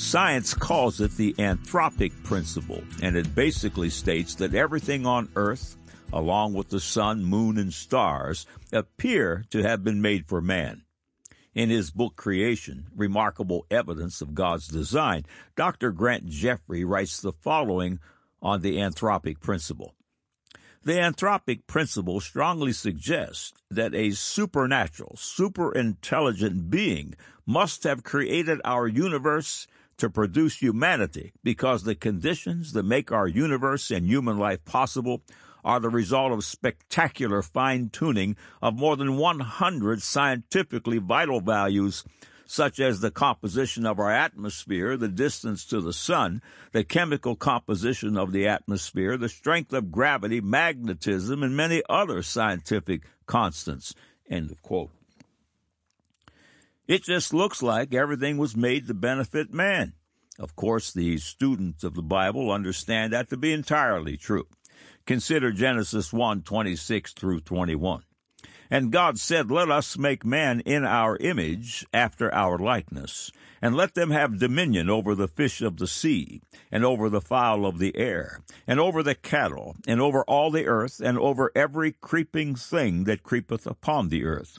Science calls it the anthropic principle, and it basically states that everything on earth, along with the sun, moon, and stars, appear to have been made for man. In his book Creation, Remarkable Evidence of God's Design, Dr. Grant Jeffrey writes the following on the anthropic principle. The anthropic principle strongly suggests that a supernatural, superintelligent being must have created our universe to produce humanity because the conditions that make our universe and human life possible are the result of spectacular fine tuning of more than 100 scientifically vital values such as the composition of our atmosphere, the distance to the sun, the chemical composition of the atmosphere, the strength of gravity, magnetism, and many other scientific constants. End of quote. It just looks like everything was made to benefit man. Of course, the students of the Bible understand that to be entirely true. Consider Genesis 1 26 through 21. And God said, Let us make man in our image, after our likeness, and let them have dominion over the fish of the sea, and over the fowl of the air, and over the cattle, and over all the earth, and over every creeping thing that creepeth upon the earth.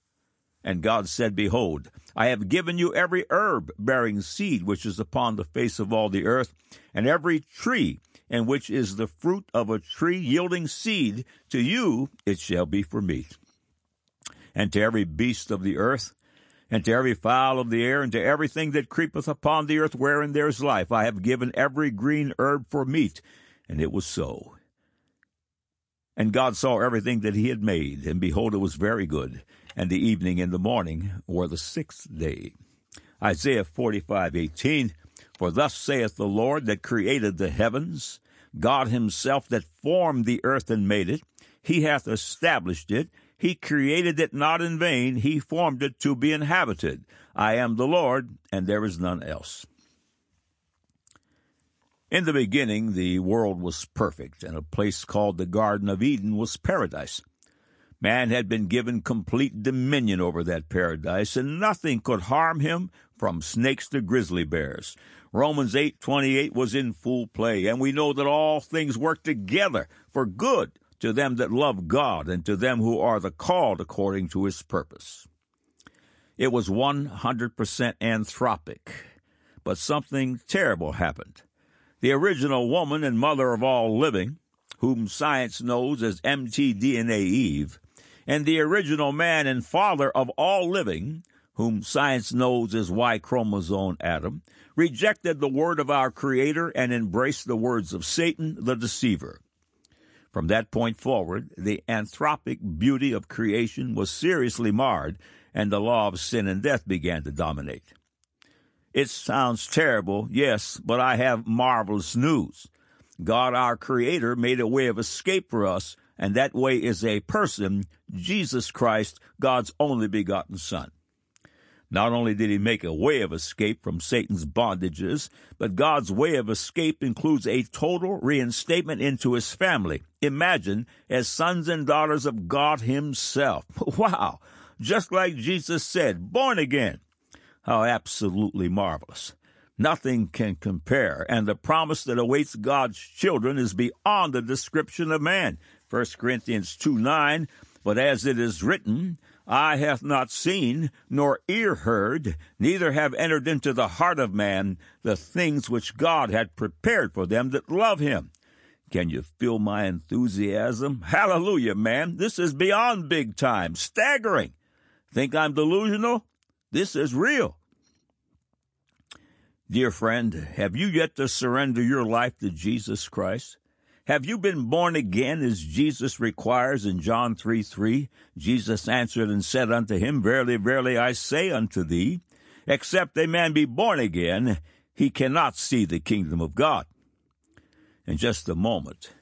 And God said, Behold, I have given you every herb bearing seed which is upon the face of all the earth, and every tree in which is the fruit of a tree yielding seed, to you it shall be for meat and to every beast of the earth, and to every fowl of the air, and to everything that creepeth upon the earth wherein there is life. I have given every green herb for meat. And it was so. And God saw everything that he had made, and behold, it was very good. And the evening and the morning were the sixth day. Isaiah forty-five eighteen. For thus saith the Lord that created the heavens, God himself that formed the earth and made it. He hath established it. He created it not in vain. He formed it to be inhabited. I am the Lord, and there is none else. In the beginning, the world was perfect, and a place called the Garden of Eden was paradise. Man had been given complete dominion over that paradise, and nothing could harm him from snakes to grizzly bears. Romans 8:28 was in full play, and we know that all things work together for good to them that love God and to them who are the called according to his purpose. It was 100% anthropic, but something terrible happened. The original woman and mother of all living, whom science knows as mtDNA Eve, and the original man and father of all living, whom science knows as Y chromosome Adam, rejected the word of our Creator and embraced the words of Satan, the deceiver. From that point forward, the anthropic beauty of creation was seriously marred, and the law of sin and death began to dominate. It sounds terrible, yes, but I have marvelous news. God, our Creator, made a way of escape for us, and that way is a person, Jesus Christ, God's only begotten Son. Not only did he make a way of escape from Satan's bondages, but God's way of escape includes a total reinstatement into his family. Imagine as sons and daughters of God himself. Wow! Just like Jesus said, born again. How absolutely marvelous. Nothing can compare, and the promise that awaits God's children is beyond the description of man. 1 Corinthians 2 9, but as it is written, eye hath not seen, nor ear heard, neither have entered into the heart of man the things which God had prepared for them that love him. Can you feel my enthusiasm? Hallelujah, man. This is beyond big time, staggering. Think I'm delusional? This is real. Dear friend, have you yet to surrender your life to Jesus Christ? Have you been born again as Jesus requires in John 3 3? Jesus answered and said unto him, Verily, verily, I say unto thee, except a man be born again, he cannot see the kingdom of God. In just a moment,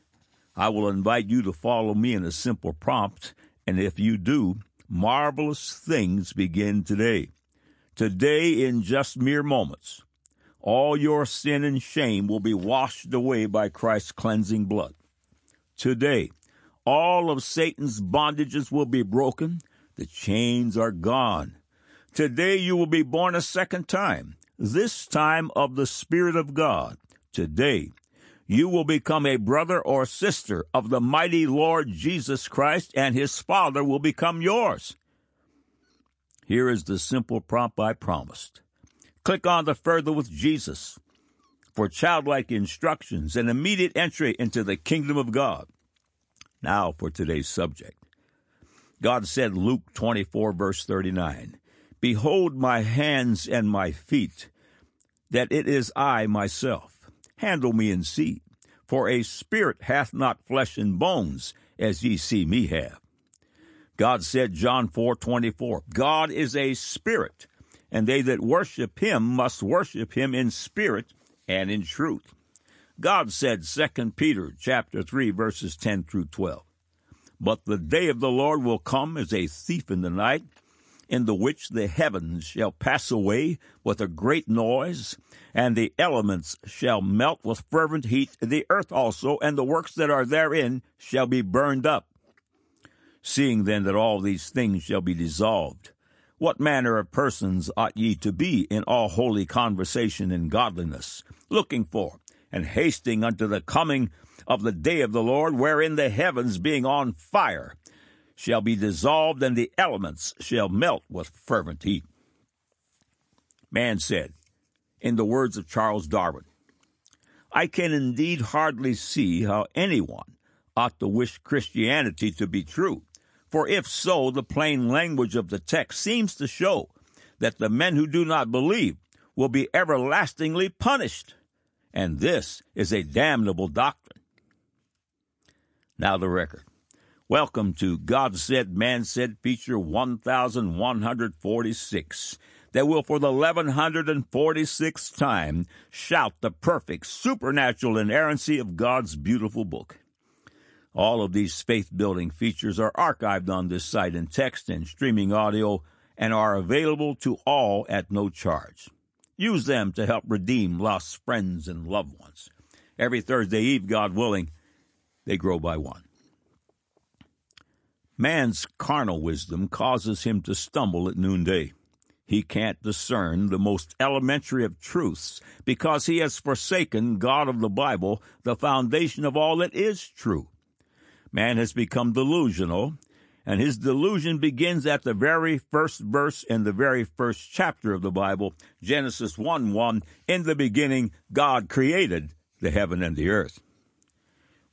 I will invite you to follow me in a simple prompt, and if you do, marvelous things begin today. Today, in just mere moments, all your sin and shame will be washed away by Christ's cleansing blood. Today, all of Satan's bondages will be broken. The chains are gone. Today you will be born a second time, this time of the Spirit of God. Today you will become a brother or sister of the mighty Lord Jesus Christ, and his Father will become yours. Here is the simple prompt I promised. Click on the Further with Jesus for childlike instructions and immediate entry into the kingdom of God. Now for today's subject. God said, Luke 24, verse 39, Behold my hands and my feet, that it is I myself. Handle me and see, for a spirit hath not flesh and bones, as ye see me have. God said, John 4, 24, God is a spirit, and they that worship him must worship him in spirit and in truth. God said, 2 Peter chapter 3 verses 10 through 12, But the day of the Lord will come as a thief in the night, in the which the heavens shall pass away with a great noise, and the elements shall melt with fervent heat, the earth also and the works that are therein shall be burned up. Seeing then that all these things shall be dissolved, what manner of persons ought ye to be in all holy conversation and godliness, looking for and hasting unto the coming of the day of the Lord, wherein the heavens being on fire shall be dissolved, and the elements shall melt with fervent heat. Man said, in the words of Charles Darwin, I can indeed hardly see how anyone ought to wish Christianity to be true for if so, the plain language of the text seems to show that the men who do not believe will be everlastingly punished. And this is a damnable doctrine. Now, the record. Welcome to God Said, Man Said feature 1146 that will for the 1146th time shout the perfect supernatural inerrancy of God's beautiful book. All of these faith building features are archived on this site in text and streaming audio and are available to all at no charge. Use them to help redeem lost friends and loved ones. Every Thursday Eve, God willing, they grow by one. Man's carnal wisdom causes him to stumble at noonday. He can't discern the most elementary of truths because he has forsaken God of the Bible, the foundation of all that is true. Man has become delusional, and his delusion begins at the very first verse in the very first chapter of the Bible, Genesis 1 1. In the beginning, God created the heaven and the earth.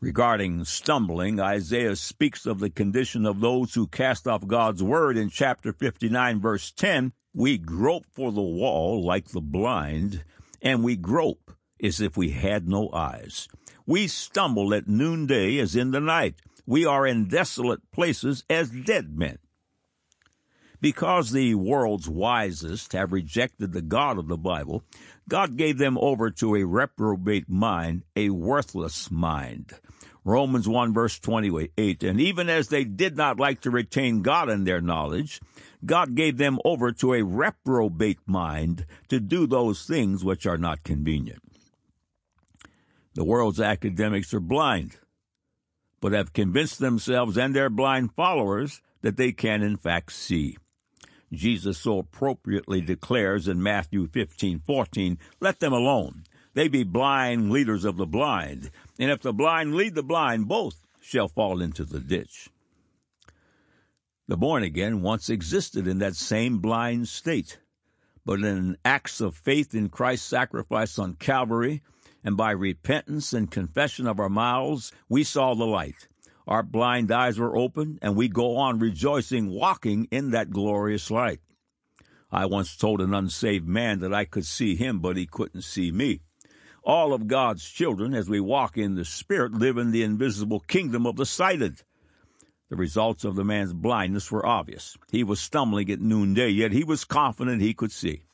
Regarding stumbling, Isaiah speaks of the condition of those who cast off God's word in chapter 59, verse 10. We grope for the wall like the blind, and we grope as if we had no eyes. We stumble at noonday as in the night. We are in desolate places as dead men. Because the world's wisest have rejected the God of the Bible, God gave them over to a reprobate mind, a worthless mind. Romans 1 verse 28, and even as they did not like to retain God in their knowledge, God gave them over to a reprobate mind to do those things which are not convenient. The world's academics are blind, but have convinced themselves and their blind followers that they can in fact see. Jesus so appropriately declares in Matthew 15:14, "Let them alone. They be blind leaders of the blind, and if the blind lead the blind, both shall fall into the ditch." The born again once existed in that same blind state, but in acts of faith in Christ's sacrifice on Calvary and by repentance and confession of our mouths, we saw the light. Our blind eyes were opened, and we go on rejoicing, walking in that glorious light. I once told an unsaved man that I could see him, but he couldn't see me. All of God's children, as we walk in the Spirit, live in the invisible kingdom of the sighted. The results of the man's blindness were obvious. He was stumbling at noonday, yet he was confident he could see.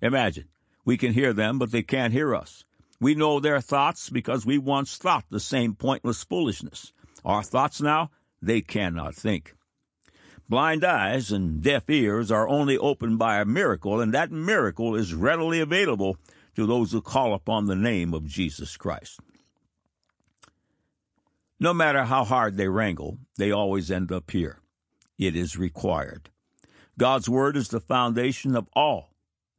Imagine, we can hear them, but they can't hear us. We know their thoughts because we once thought the same pointless foolishness. Our thoughts now, they cannot think. Blind eyes and deaf ears are only opened by a miracle, and that miracle is readily available to those who call upon the name of Jesus Christ. No matter how hard they wrangle, they always end up here. It is required. God's Word is the foundation of all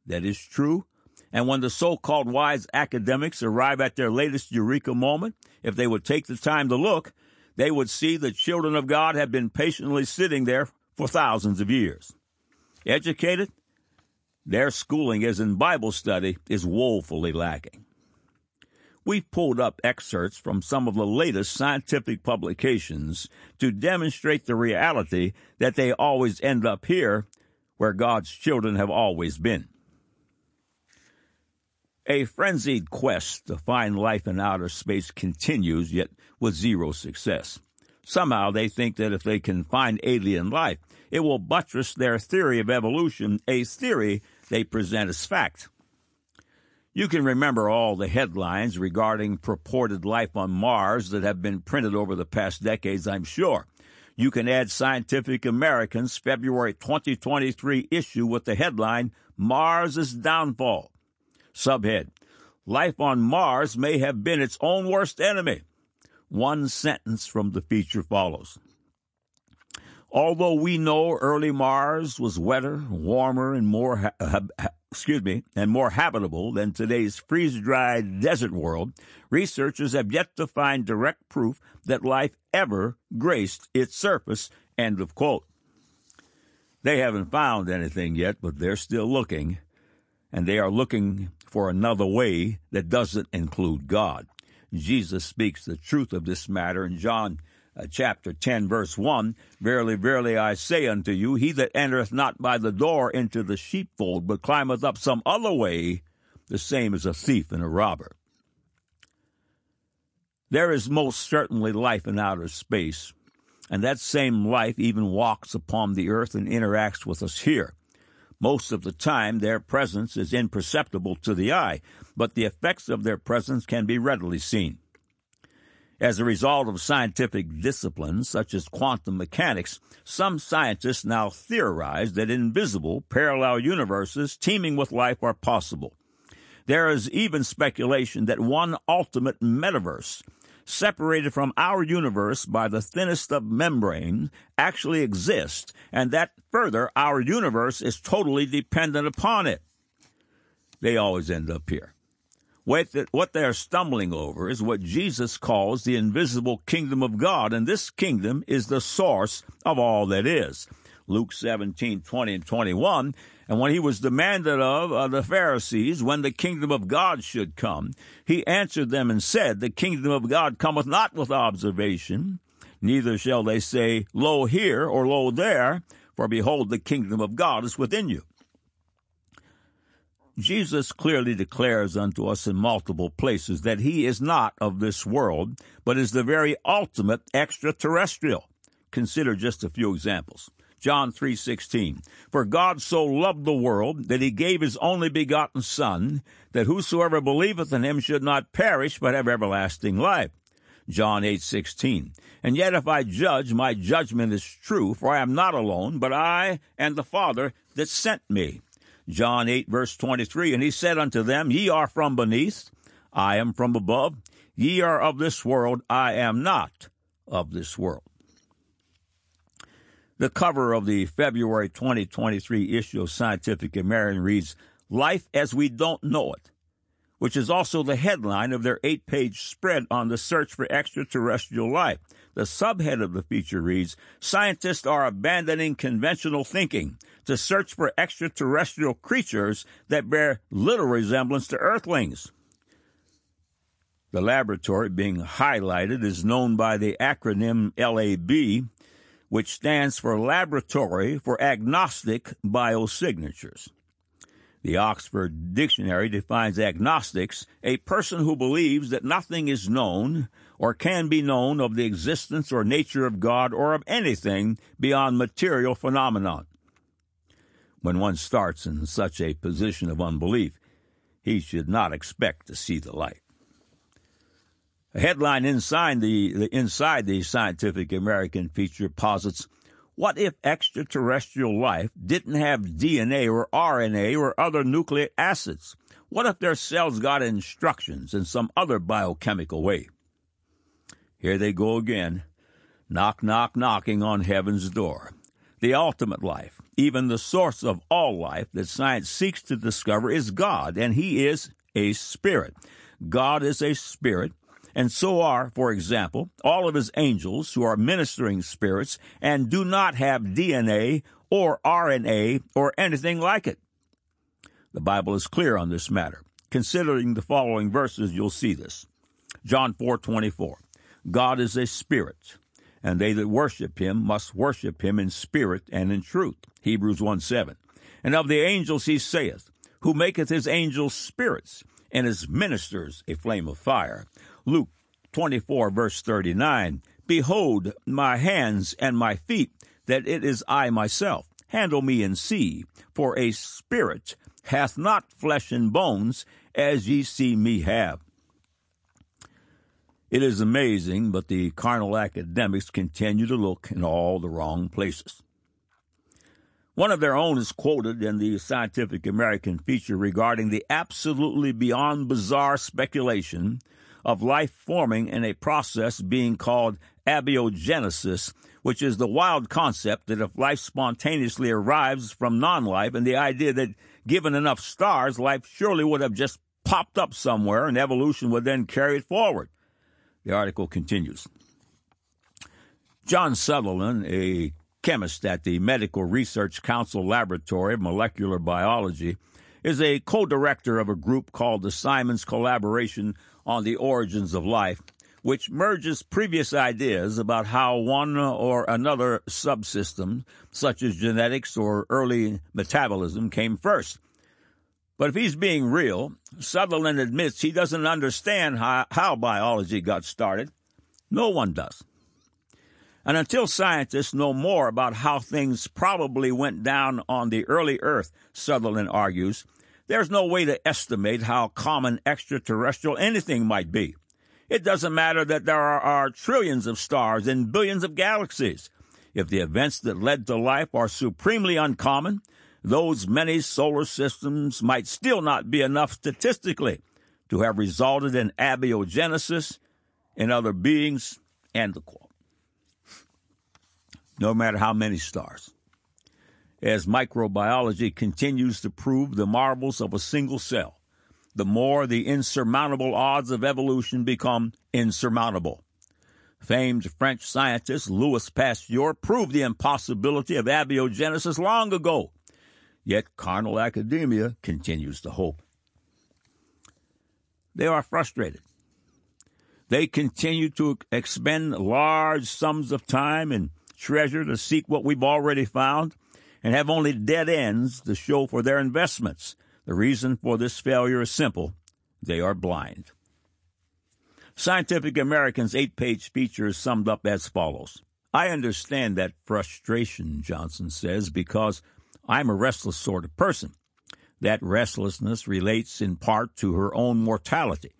that is true, and when the so called wise academics arrive at their latest eureka moment, if they would take the time to look, they would see the children of God have been patiently sitting there for thousands of years. Educated? Their schooling, as in Bible study, is woefully lacking. We've pulled up excerpts from some of the latest scientific publications to demonstrate the reality that they always end up here where God's children have always been. A frenzied quest to find life in outer space continues, yet with zero success. Somehow they think that if they can find alien life, it will buttress their theory of evolution, a theory they present as fact. You can remember all the headlines regarding purported life on Mars that have been printed over the past decades, I'm sure. You can add Scientific American's February 2023 issue with the headline Mars' is Downfall. Subhead Life on Mars may have been its own worst enemy. One sentence from the feature follows. Although we know early Mars was wetter, warmer, and more ha- ha- excuse me, and more habitable than today's freeze-dried desert world, researchers have yet to find direct proof that life ever graced its surface. End of quote. They haven't found anything yet, but they're still looking, and they are looking for another way that doesn't include God. Jesus speaks the truth of this matter in John uh, chapter 10, verse 1 Verily, verily, I say unto you, he that entereth not by the door into the sheepfold, but climbeth up some other way, the same is a thief and a robber. There is most certainly life in outer space, and that same life even walks upon the earth and interacts with us here. Most of the time, their presence is imperceptible to the eye, but the effects of their presence can be readily seen. As a result of scientific disciplines such as quantum mechanics, some scientists now theorize that invisible parallel universes teeming with life are possible. There is even speculation that one ultimate metaverse separated from our universe by the thinnest of membranes, actually exist, and that further, our universe is totally dependent upon it. They always end up here. What they are stumbling over is what Jesus calls the invisible kingdom of God, and this kingdom is the source of all that is. Luke 17, 20 and 21. And when he was demanded of uh, the Pharisees when the kingdom of God should come, he answered them and said, The kingdom of God cometh not with observation, neither shall they say, Lo here or lo there, for behold, the kingdom of God is within you. Jesus clearly declares unto us in multiple places that he is not of this world, but is the very ultimate extraterrestrial. Consider just a few examples. John 3:16 For God so loved the world that he gave his only begotten son that whosoever believeth in him should not perish but have everlasting life. John 8:16 And yet if I judge my judgment is true for I am not alone but I and the Father that sent me. John 8 verse 23 And he said unto them Ye are from beneath I am from above ye are of this world I am not of this world. The cover of the February 2023 issue of Scientific American reads, Life as We Don't Know It, which is also the headline of their eight page spread on the search for extraterrestrial life. The subhead of the feature reads, Scientists are abandoning conventional thinking to search for extraterrestrial creatures that bear little resemblance to Earthlings. The laboratory being highlighted is known by the acronym LAB, which stands for Laboratory for Agnostic Biosignatures. The Oxford Dictionary defines agnostics a person who believes that nothing is known or can be known of the existence or nature of God or of anything beyond material phenomenon. When one starts in such a position of unbelief, he should not expect to see the light. A headline inside the, the inside the Scientific American feature posits what if extraterrestrial life didn't have DNA or RNA or other nucleic acids? What if their cells got instructions in some other biochemical way? Here they go again, knock, knock, knocking on heaven's door. The ultimate life, even the source of all life that science seeks to discover, is God, and He is a spirit. God is a spirit, and so are, for example, all of his angels who are ministering spirits and do not have DNA or RNA or anything like it. The Bible is clear on this matter. Considering the following verses, you'll see this. John 4:24. God is a spirit, and they that worship him must worship him in spirit and in truth. Hebrews 1 7. And of the angels he saith, Who maketh his angels spirits, and his ministers a flame of fire. Luke 24, verse 39. Behold my hands and my feet, that it is I myself. Handle me and see, for a spirit hath not flesh and bones, as ye see me have. It is amazing, but the carnal academics continue to look in all the wrong places. One of their own is quoted in the Scientific American feature regarding the absolutely beyond bizarre speculation of life forming in a process being called abiogenesis, which is the wild concept that if life spontaneously arrives from non life, and the idea that given enough stars, life surely would have just popped up somewhere and evolution would then carry it forward. The article continues. John Sutherland, a chemist at the Medical Research Council Laboratory of Molecular Biology, is a co director of a group called the Simons Collaboration on the Origins of Life, which merges previous ideas about how one or another subsystem, such as genetics or early metabolism, came first. But if he's being real, Sutherland admits he doesn't understand how, how biology got started. No one does. And until scientists know more about how things probably went down on the early Earth, Sutherland argues, there's no way to estimate how common extraterrestrial anything might be. It doesn't matter that there are, are, trillions of stars and billions of galaxies. If the events that led to life are supremely uncommon, those many solar systems might still not be enough statistically to have resulted in abiogenesis in other beings. End the quote no matter how many stars. As microbiology continues to prove the marvels of a single cell, the more the insurmountable odds of evolution become insurmountable. Famed French scientist Louis Pasteur proved the impossibility of abiogenesis long ago. Yet carnal academia continues to hope. They are frustrated. They continue to expend large sums of time and treasure to seek what we've already found and have only dead ends to show for their investments. The reason for this failure is simple they are blind. Scientific American's eight page feature is summed up as follows I understand that frustration, Johnson says, because I'm a restless sort of person. That restlessness relates in part to her own mortality,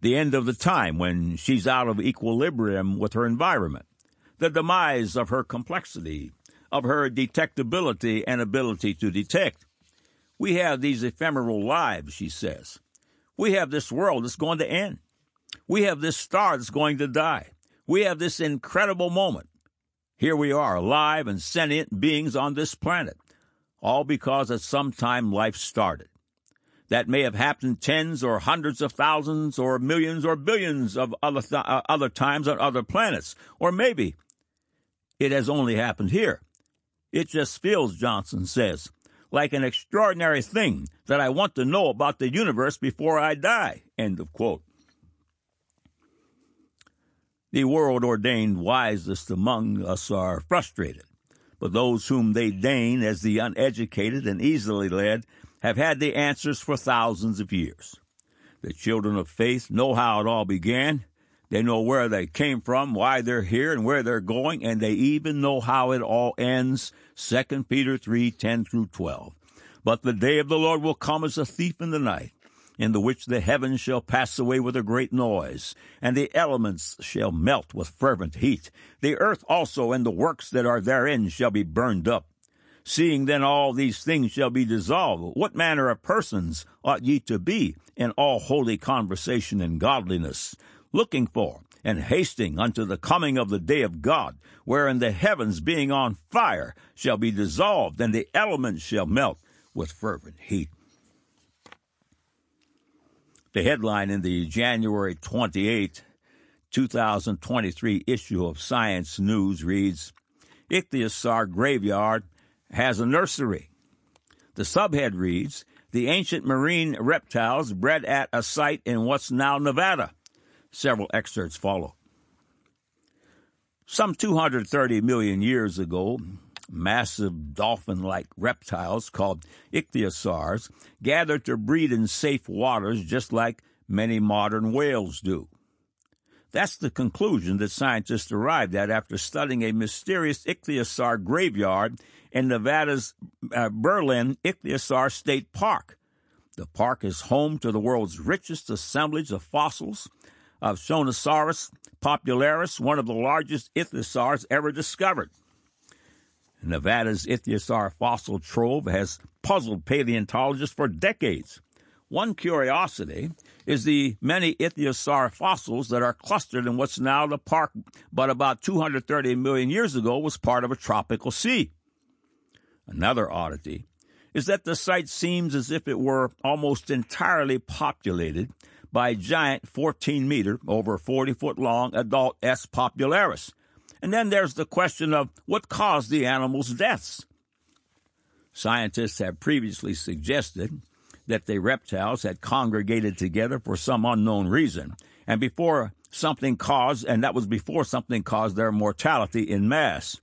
the end of the time when she's out of equilibrium with her environment the demise of her complexity, of her detectability and ability to detect. We have these ephemeral lives, she says. We have this world that's going to end. We have this star that's going to die. We have this incredible moment. Here we are, alive and sentient beings on this planet, all because at some time life started. That may have happened tens or hundreds of thousands or millions or billions of other, th- uh, other times on other planets. Or maybe it has only happened here. It just feels, Johnson says, like an extraordinary thing that I want to know about the universe before I die. End of quote. The world ordained wisest among us are frustrated, but those whom they deign as the uneducated and easily led have had the answers for thousands of years. The children of faith know how it all began they know where they came from, why they're here, and where they're going, and they even know how it all ends. 2 Peter 3 10 through 12. But the day of the Lord will come as a thief in the night, in the which the heavens shall pass away with a great noise, and the elements shall melt with fervent heat. The earth also and the works that are therein shall be burned up. Seeing then all these things shall be dissolved, what manner of persons ought ye to be in all holy conversation and godliness, looking for and hasting unto the coming of the day of God, wherein the heavens being on fire shall be dissolved, and the elements shall melt with fervent heat. The headline in the January 28, 2023 issue of Science News reads Ichthyosaur Graveyard has a nursery. The subhead reads The ancient marine reptiles bred at a site in what's now Nevada. Several excerpts follow. Some 230 million years ago, massive dolphin like reptiles called ichthyosaurs gathered to breed in safe waters just like many modern whales do. That's the conclusion that scientists arrived at after studying a mysterious ichthyosaur graveyard in Nevada's uh, Berlin Ichthyosaur State Park. The park is home to the world's richest assemblage of fossils of Shonisaurus popularis, one of the largest ichthyosaurs ever discovered. Nevada's ichthyosaur fossil trove has puzzled paleontologists for decades. One curiosity is the many ichthyosaur fossils that are clustered in what's now the park, but about 230 million years ago was part of a tropical sea. Another oddity is that the site seems as if it were almost entirely populated by a giant 14 meter, over 40 foot long adult S. popularis. And then there's the question of what caused the animal's deaths. Scientists have previously suggested that the reptiles had congregated together for some unknown reason, and before something caused, and that was before something caused their mortality in mass.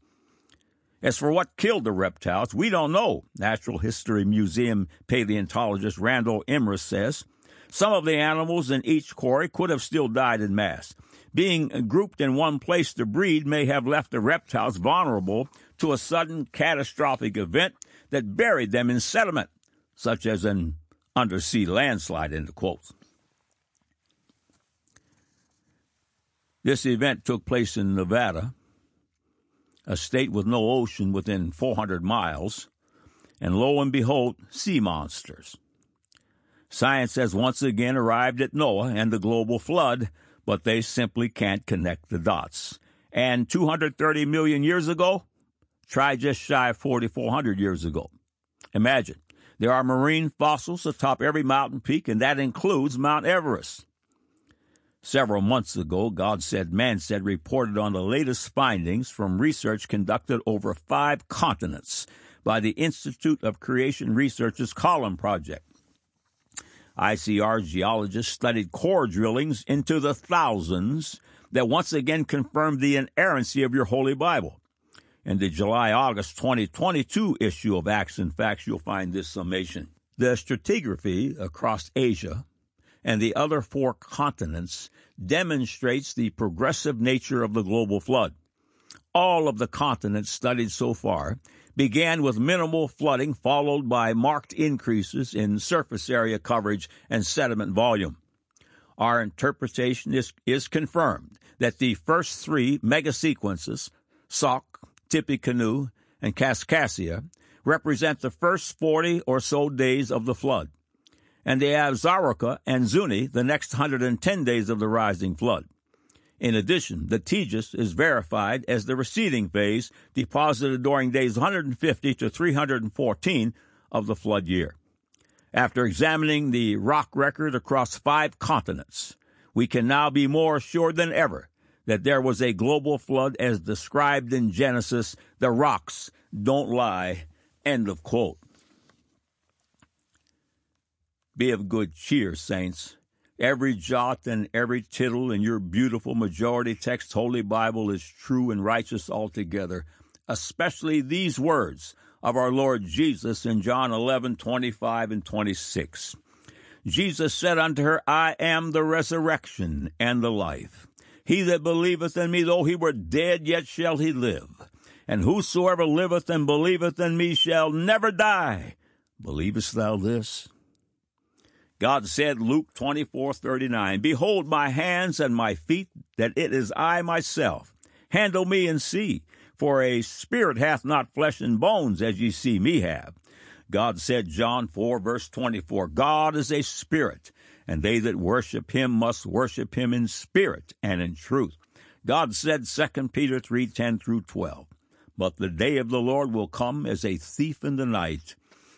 As for what killed the reptiles, we don't know, Natural History Museum paleontologist Randall Irmis says. Some of the animals in each quarry could have still died in mass. Being grouped in one place to breed may have left the reptiles vulnerable to a sudden catastrophic event that buried them in sediment, such as an undersea landslide, the quotes. This event took place in Nevada, a state with no ocean within 400 miles, and lo and behold, sea monsters. Science has once again arrived at Noah and the global flood, but they simply can't connect the dots. And 230 million years ago, try just shy of 4,400 years ago. Imagine, there are marine fossils atop every mountain peak, and that includes Mount Everest. Several months ago, God Said, Man Said reported on the latest findings from research conducted over five continents by the Institute of Creation Research's Column Project. ICR geologists studied core drillings into the thousands that once again confirmed the inerrancy of your Holy Bible. In the July August 2022 issue of Acts and Facts, you'll find this summation. The stratigraphy across Asia and the other four continents demonstrates the progressive nature of the global flood. All of the continents studied so far began with minimal flooding, followed by marked increases in surface area coverage and sediment volume. Our interpretation is, is confirmed that the first three megasequences, Sauk, Tippecanoe, and Kaskaskia, represent the first 40 or so days of the flood, and the Absaroka and Zuni the next 110 days of the rising flood. In addition, the Tejas is verified as the receding phase deposited during days 150 to 314 of the flood year. After examining the rock record across five continents, we can now be more assured than ever that there was a global flood as described in Genesis. The rocks don't lie. End of quote. Be of good cheer, saints Every jot and every tittle in your beautiful majority text Holy Bible is true and righteous altogether, especially these words of our Lord Jesus in John 11, 25 and 26. Jesus said unto her, I am the resurrection and the life. He that believeth in me, though he were dead, yet shall he live. And whosoever liveth and believeth in me shall never die. Believest thou this? God said, Luke 24 39, Behold my hands and my feet, that it is I myself. Handle me and see, for a spirit hath not flesh and bones, as ye see me have. God said, John 4 verse 24, God is a spirit, and they that worship him must worship him in spirit and in truth. God said, 2 Peter 3 10 through 12, But the day of the Lord will come as a thief in the night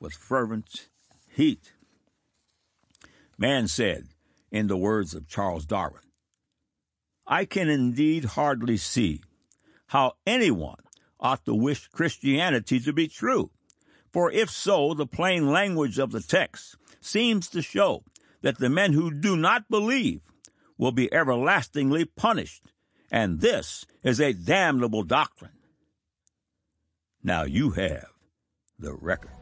with fervent heat. Man said, in the words of Charles Darwin, I can indeed hardly see how anyone ought to wish Christianity to be true. For if so, the plain language of the text seems to show that the men who do not believe will be everlastingly punished, and this is a damnable doctrine. Now you have the record.